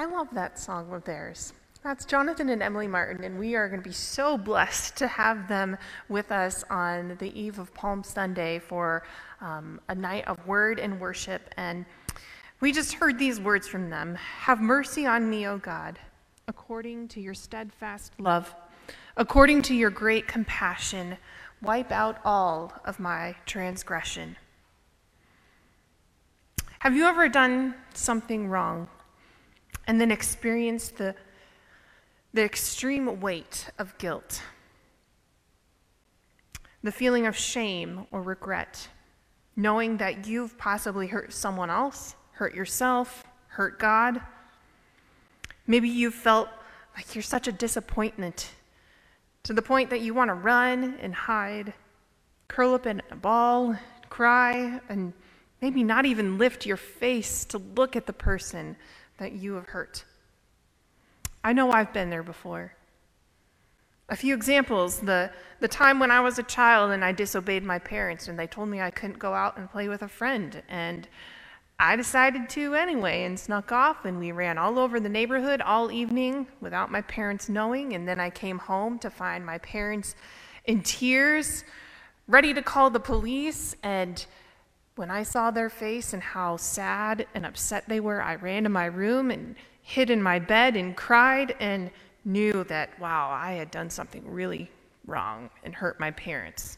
I love that song of theirs. That's Jonathan and Emily Martin, and we are going to be so blessed to have them with us on the eve of Palm Sunday for um, a night of word and worship. And we just heard these words from them Have mercy on me, O God, according to your steadfast love, according to your great compassion, wipe out all of my transgression. Have you ever done something wrong and then experienced the the extreme weight of guilt, the feeling of shame or regret, knowing that you've possibly hurt someone else, hurt yourself, hurt God. Maybe you felt like you're such a disappointment to the point that you want to run and hide, curl up in a ball, cry, and maybe not even lift your face to look at the person that you have hurt. I know I've been there before. A few examples the, the time when I was a child and I disobeyed my parents and they told me I couldn't go out and play with a friend. And I decided to anyway and snuck off and we ran all over the neighborhood all evening without my parents knowing. And then I came home to find my parents in tears, ready to call the police. And when I saw their face and how sad and upset they were, I ran to my room and hid in my bed and cried and knew that, wow, I had done something really wrong and hurt my parents.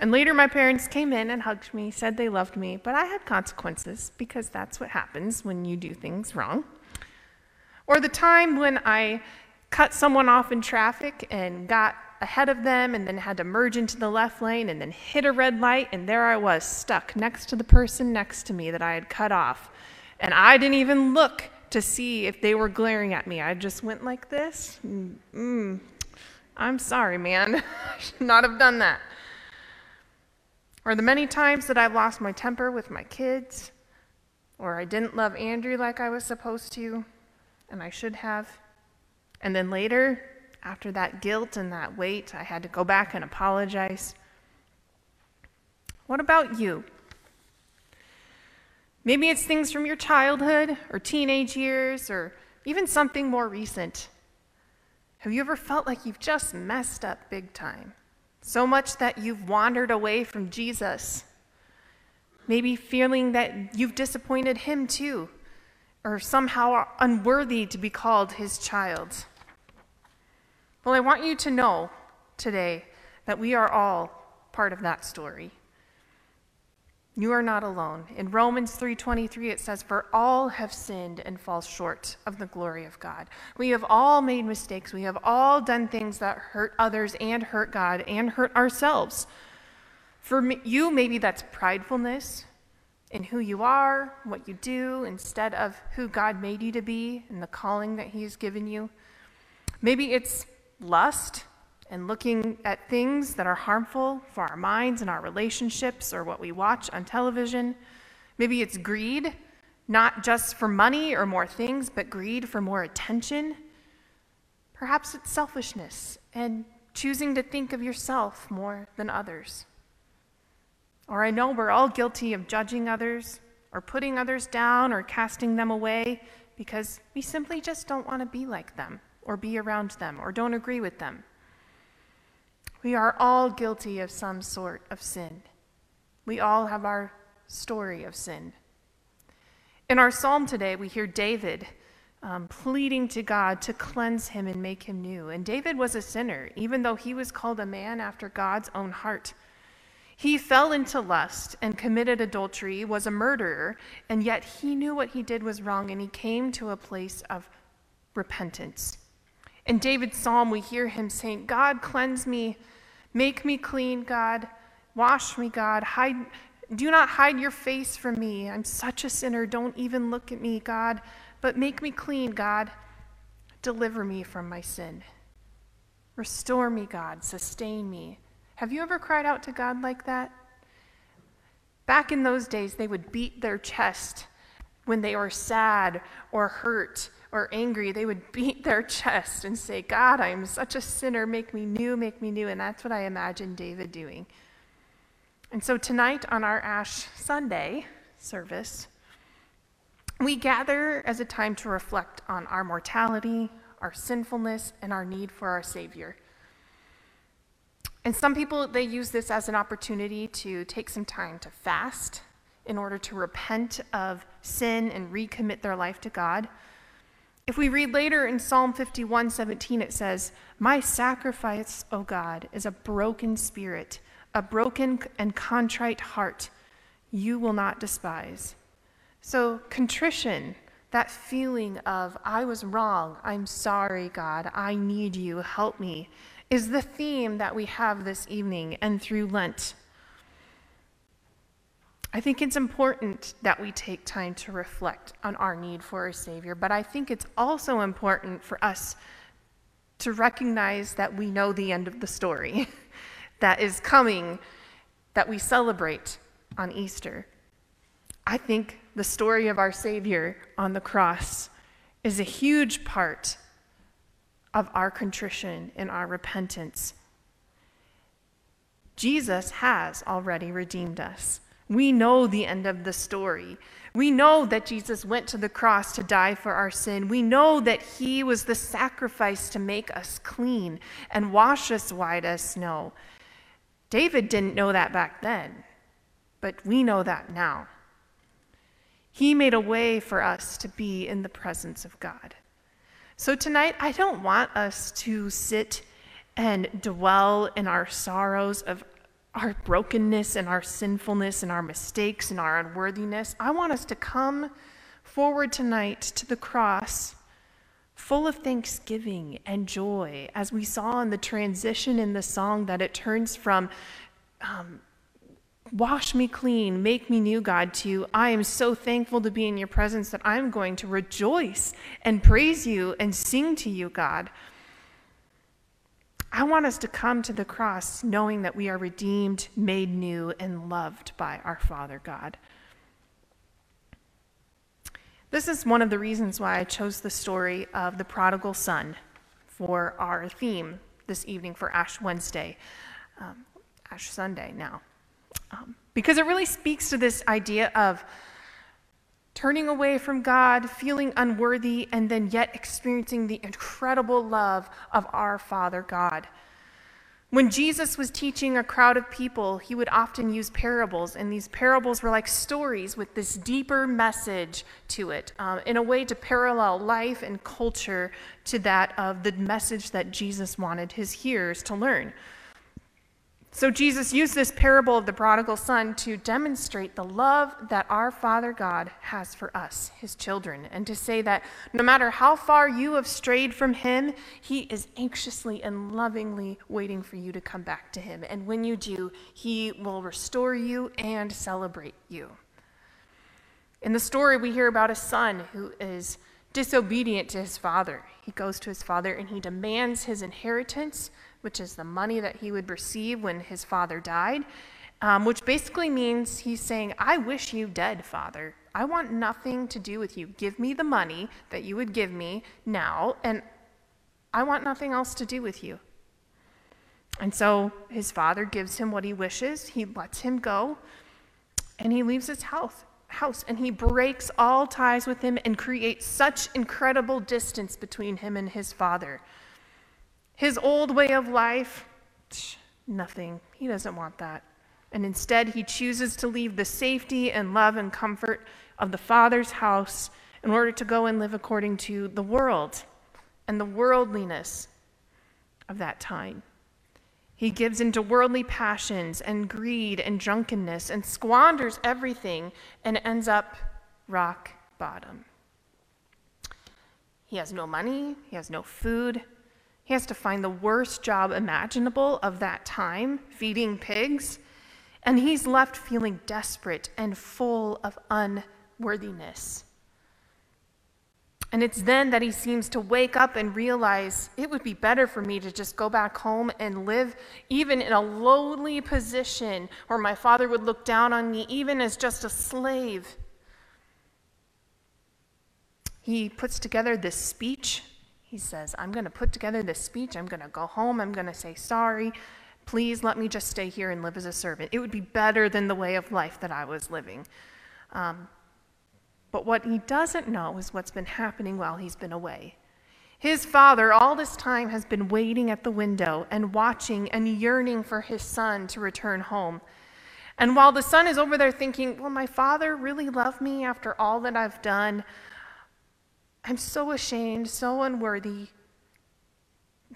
And later, my parents came in and hugged me, said they loved me, but I had consequences because that's what happens when you do things wrong. Or the time when I cut someone off in traffic and got ahead of them and then had to merge into the left lane and then hit a red light, and there I was stuck next to the person next to me that I had cut off. And I didn't even look to see if they were glaring at me. I just went like this. Mm, I'm sorry, man. I should not have done that. Or the many times that I've lost my temper with my kids, or I didn't love Andrew like I was supposed to, and I should have. And then later, after that guilt and that weight, I had to go back and apologize. What about you? Maybe it's things from your childhood or teenage years or even something more recent. Have you ever felt like you've just messed up big time? So much that you've wandered away from Jesus. Maybe feeling that you've disappointed him too, or somehow are unworthy to be called his child. Well, I want you to know today that we are all part of that story. You are not alone. In Romans 3:23 it says for all have sinned and fall short of the glory of God. We have all made mistakes. We have all done things that hurt others and hurt God and hurt ourselves. For you maybe that's pridefulness in who you are, what you do instead of who God made you to be and the calling that he's given you. Maybe it's lust and looking at things that are harmful for our minds and our relationships or what we watch on television. Maybe it's greed, not just for money or more things, but greed for more attention. Perhaps it's selfishness and choosing to think of yourself more than others. Or I know we're all guilty of judging others or putting others down or casting them away because we simply just don't want to be like them or be around them or don't agree with them. We are all guilty of some sort of sin. We all have our story of sin. In our psalm today, we hear David um, pleading to God to cleanse him and make him new. And David was a sinner, even though he was called a man after God's own heart. He fell into lust and committed adultery, was a murderer, and yet he knew what he did was wrong and he came to a place of repentance. In David's psalm, we hear him saying, God, cleanse me Make me clean, God. Wash me, God. Hide, do not hide your face from me. I'm such a sinner. Don't even look at me, God. But make me clean, God. Deliver me from my sin. Restore me, God. Sustain me. Have you ever cried out to God like that? Back in those days, they would beat their chest when they were sad or hurt or angry, they would beat their chest and say, God, I am such a sinner. Make me new, make me new. And that's what I imagine David doing. And so tonight on our Ash Sunday service, We gather as a time to reflect on our mortality, our sinfulness, and our need for our Savior. And some people, they use this as an opportunity to take some time to fast in order to repent of sin and recommit their life to God. If we read later in Psalm 51 17, it says, My sacrifice, O God, is a broken spirit, a broken and contrite heart you will not despise. So, contrition, that feeling of, I was wrong, I'm sorry, God, I need you, help me, is the theme that we have this evening and through Lent. I think it's important that we take time to reflect on our need for a Savior, but I think it's also important for us to recognize that we know the end of the story that is coming, that we celebrate on Easter. I think the story of our Savior on the cross is a huge part of our contrition and our repentance. Jesus has already redeemed us. We know the end of the story. We know that Jesus went to the cross to die for our sin. We know that he was the sacrifice to make us clean and wash us white as snow. David didn't know that back then, but we know that now. He made a way for us to be in the presence of God. So tonight, I don't want us to sit and dwell in our sorrows of our brokenness and our sinfulness and our mistakes and our unworthiness. I want us to come forward tonight to the cross full of thanksgiving and joy, as we saw in the transition in the song that it turns from um, wash me clean, make me new, God, to I am so thankful to be in your presence that I'm going to rejoice and praise you and sing to you, God. I want us to come to the cross knowing that we are redeemed, made new, and loved by our Father God. This is one of the reasons why I chose the story of the prodigal son for our theme this evening for Ash Wednesday, um, Ash Sunday now. Um, because it really speaks to this idea of turning away from God, feeling unworthy, and then yet experiencing the incredible love of our Father God. When Jesus was teaching a crowd of people, he would often use parables, and these parables were like stories with this deeper message to it, um, in a way to parallel life and culture to that of the message that Jesus wanted his hearers to learn. So Jesus used this parable of the prodigal son to demonstrate the love that our Father God has for us, his children, and to say that no matter how far you have strayed from him, he is anxiously and lovingly waiting for you to come back to him. And when you do, he will restore you and celebrate you. In the story, we hear about a son who is disobedient to his father. He goes to his father and he demands his inheritance which is the money that he would receive when his father died, um, which basically means he's saying, I wish you dead, Father. I want nothing to do with you. Give me the money that you would give me now, and I want nothing else to do with you. And so his father gives him what he wishes. He lets him go, and he leaves his house. House and he breaks all ties with him and creates such incredible distance between him and his father his old way of life, nothing. He doesn't want that. And instead, he chooses to leave the safety and love and comfort of the Father's house in order to go and live according to the world and the worldliness of that time. He gives into worldly passions and greed and drunkenness and squanders everything and ends up rock bottom. He has no money, he has no food, he has to find the worst job imaginable of that time, feeding pigs, and he's left feeling desperate and full of unworthiness. And it's then that he seems to wake up and realize it would be better for me to just go back home and live even in a lowly position where my father would look down on me, even as just a slave. He puts together this speech he says, I'm going to put together this speech. I'm going to go home. I'm going to say sorry. Please let me just stay here and live as a servant. It would be better than the way of life that I was living. Um, But what he doesn't know is what's been happening while he's been away. His father, all this time, has been waiting at the window and watching and yearning for his son to return home. And while the son is over there thinking, Will my father really love me after all that I've done? I'm so ashamed, so unworthy.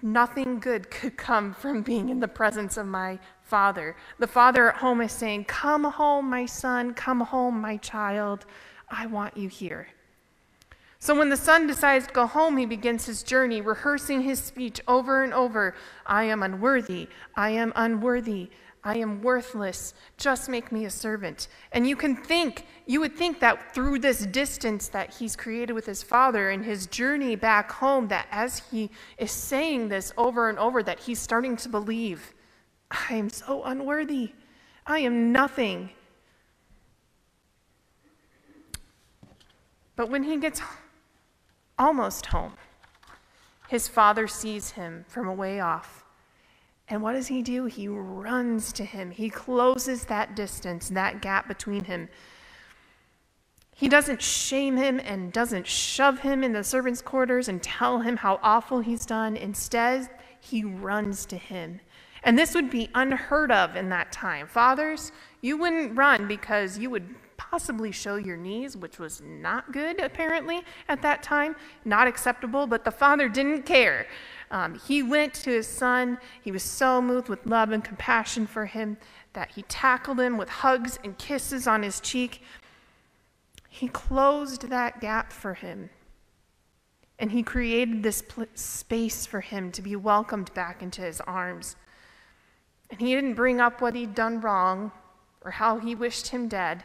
Nothing good could come from being in the presence of my father. The father at home is saying, Come home, my son, come home, my child. I want you here. So when the son decides to go home, he begins his journey, rehearsing his speech over and over I am unworthy, I am unworthy, I am worthless. Just make me a servant. And you can think, you would think that through this distance that he's created with his father and his journey back home, that as he is saying this over and over, that he's starting to believe, I am so unworthy. I am nothing. But when he gets almost home, his father sees him from a way off and what does he do? He runs to him. He closes that distance, that gap between him. He doesn't shame him and doesn't shove him in the servants' quarters and tell him how awful he's done. Instead, he runs to him. And this would be unheard of in that time. Fathers, you wouldn't run because you would possibly show your knees, which was not good, apparently, at that time, not acceptable, but the father didn't care. Um, he went to his son. He was so moved with love and compassion for him that he tackled him with hugs and kisses on his cheek. He closed that gap for him. And he created this pl- space for him to be welcomed back into his arms. And he didn't bring up what he'd done wrong or how he wished him dead.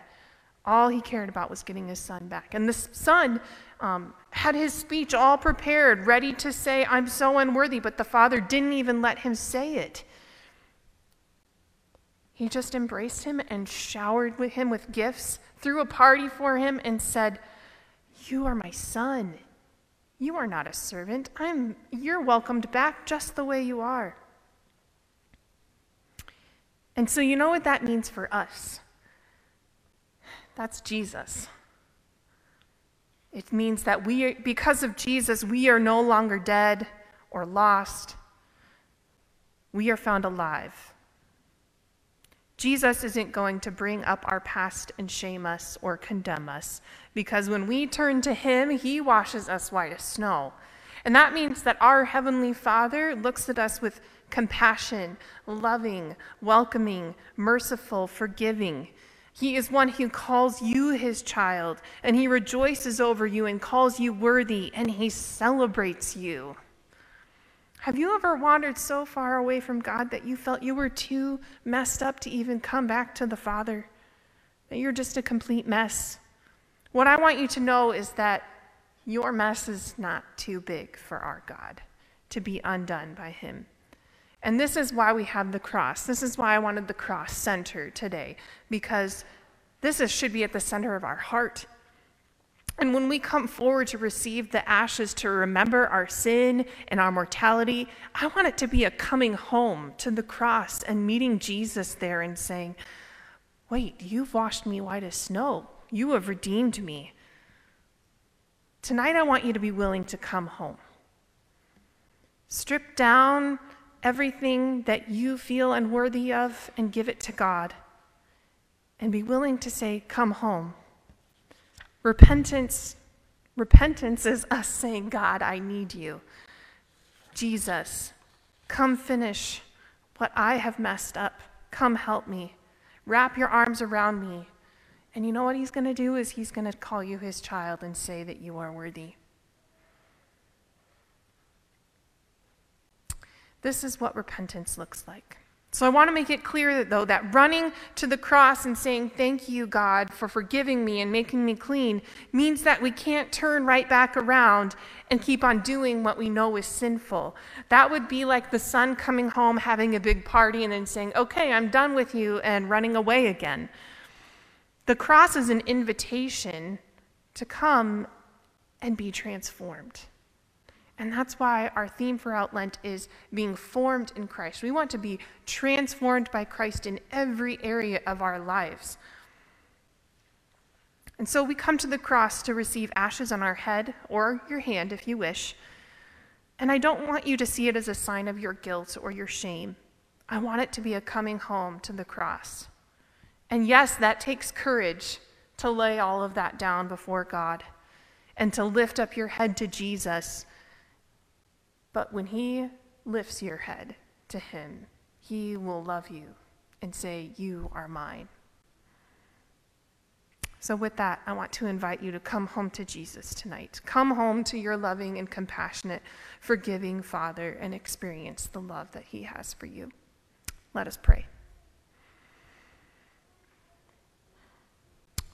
All he cared about was getting his son back. And the son um, had his speech all prepared, ready to say, I'm so unworthy, but the father didn't even let him say it. He just embraced him and showered with him with gifts, threw a party for him, and said, You are my son. You are not a servant. I'm, you're welcomed back just the way you are. And so, you know what that means for us? That's Jesus. It means that we, because of Jesus, we are no longer dead or lost. We are found alive. Jesus isn't going to bring up our past and shame us or condemn us because when we turn to Him, He washes us white as snow. And that means that our Heavenly Father looks at us with compassion, loving, welcoming, merciful, forgiving. He is one who calls you his child, and he rejoices over you and calls you worthy, and he celebrates you. Have you ever wandered so far away from God that you felt you were too messed up to even come back to the Father? That you're just a complete mess? What I want you to know is that your mess is not too big for our God to be undone by Him. And this is why we have the cross. This is why I wanted the cross center today, because this is, should be at the center of our heart. And when we come forward to receive the ashes to remember our sin and our mortality, I want it to be a coming home to the cross and meeting Jesus there and saying, Wait, you've washed me white as snow. You have redeemed me. Tonight, I want you to be willing to come home. Strip down everything that you feel unworthy of and give it to God. And be willing to say, Come home. Repentance, repentance is us saying, God, I need you. Jesus, come finish what I have messed up. Come help me. Wrap your arms around me. And you know what he's going to do is he's going to call you his child and say that you are worthy. This is what repentance looks like. So I want to make it clear, though, that running to the cross and saying, Thank you, God, for forgiving me and making me clean, means that we can't turn right back around and keep on doing what we know is sinful. That would be like the son coming home, having a big party, and then saying, Okay, I'm done with you, and running away again. The cross is an invitation to come and be transformed. And that's why our theme for Outlent is being formed in Christ. We want to be transformed by Christ in every area of our lives. And so we come to the cross to receive ashes on our head or your hand if you wish. And I don't want you to see it as a sign of your guilt or your shame. I want it to be a coming home to the cross. And yes, that takes courage to lay all of that down before God and to lift up your head to Jesus. But when He lifts your head to Him, He will love you and say, You are mine. So, with that, I want to invite you to come home to Jesus tonight. Come home to your loving and compassionate, forgiving Father and experience the love that He has for you. Let us pray.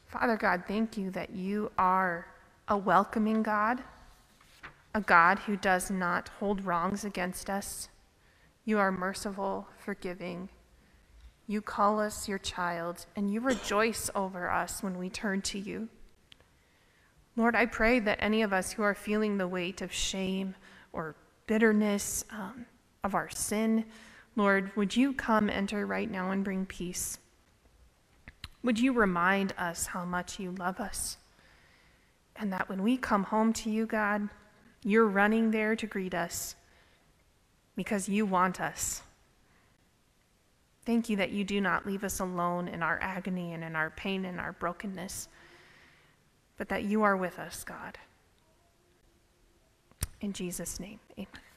Father God, thank you that you are a welcoming God, a God who does not hold wrongs against us. You are merciful, forgiving, you call us your child, and you rejoice over us when we turn to you. Lord, I pray that any of us who are feeling the weight of shame or bitterness um, of our sin, Lord, would you come enter right now and bring peace? Would you remind us how much you love us? And that when we come home to you, God, you're running there to greet us because you want us. Thank you that you do not leave us alone in our agony and in our pain and our brokenness, but that you are with us, God. In Jesus' name, amen.